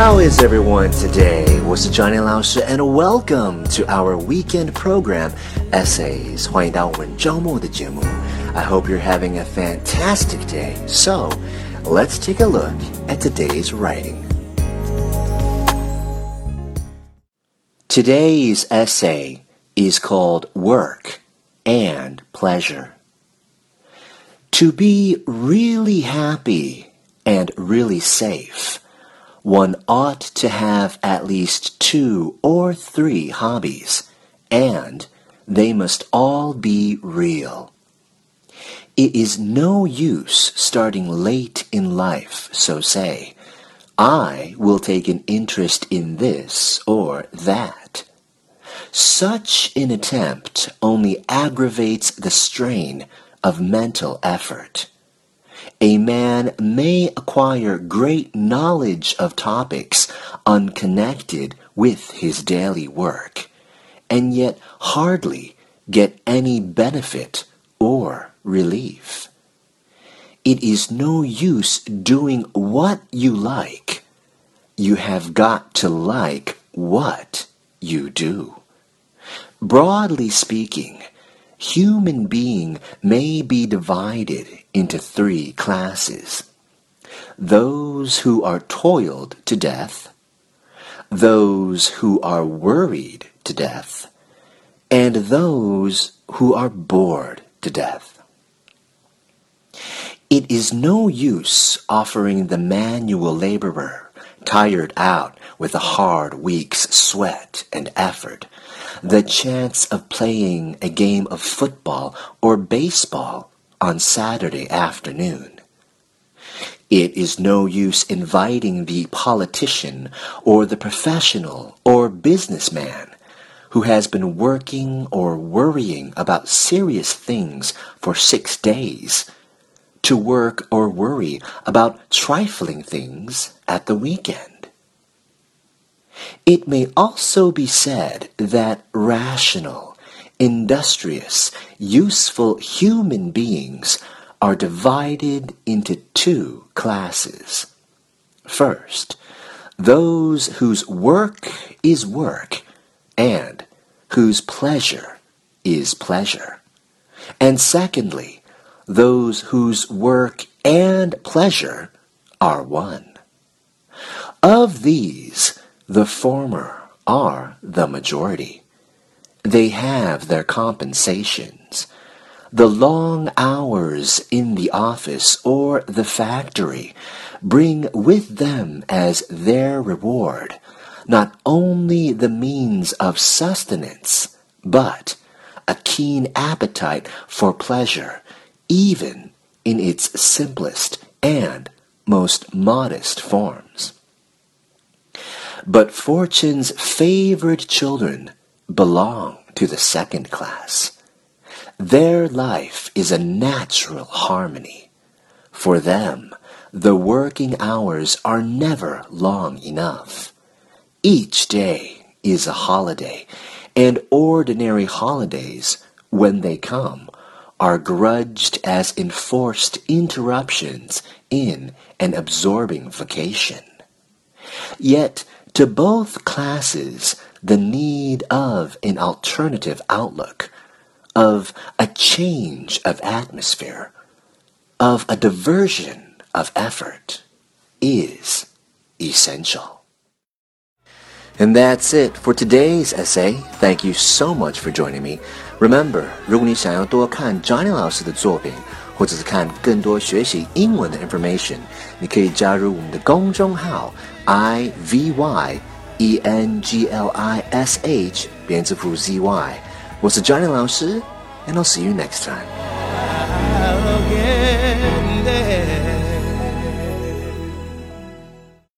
How is everyone today? 我是 Johnny 老师 and welcome to our weekend program Essays. 欢迎到我们周末的节目。I hope you're having a fantastic day. So, let's take a look at today's writing. Today's essay is called Work and Pleasure. To be really happy and really safe one ought to have at least two or three hobbies, and they must all be real. It is no use starting late in life, so say, I will take an interest in this or that. Such an attempt only aggravates the strain of mental effort a man may acquire great knowledge of topics unconnected with his daily work, and yet hardly get any benefit or relief. It is no use doing what you like. You have got to like what you do. Broadly speaking, human being may be divided into three classes. Those who are toiled to death, those who are worried to death, and those who are bored to death. It is no use offering the manual laborer, tired out with a hard week's sweat and effort, the chance of playing a game of football or baseball on Saturday afternoon. It is no use inviting the politician or the professional or businessman who has been working or worrying about serious things for six days to work or worry about trifling things at the weekend. It may also be said that rational, industrious, useful human beings are divided into two classes. First, those whose work is work and whose pleasure is pleasure. And secondly, those whose work and pleasure are one. Of these, the former are the majority. They have their compensations. The long hours in the office or the factory bring with them as their reward not only the means of sustenance, but a keen appetite for pleasure, even in its simplest and most modest forms. But fortune's favored children belong to the second class. Their life is a natural harmony. For them, the working hours are never long enough. Each day is a holiday, and ordinary holidays, when they come, are grudged as enforced interruptions in an absorbing vacation. Yet to both classes the need of an alternative outlook, of a change of atmosphere, of a diversion of effort is essential. And that's it for today's essay. Thank you so much for joining me. Remember, 如果你想要多看 Johnny 老师的作品，或者是看更多学习英文的 information，你可以加入我们的公众号 I V Y E N G L I S H 编字符 Z Y。我是 Johnny 老师，and I'll see you next time.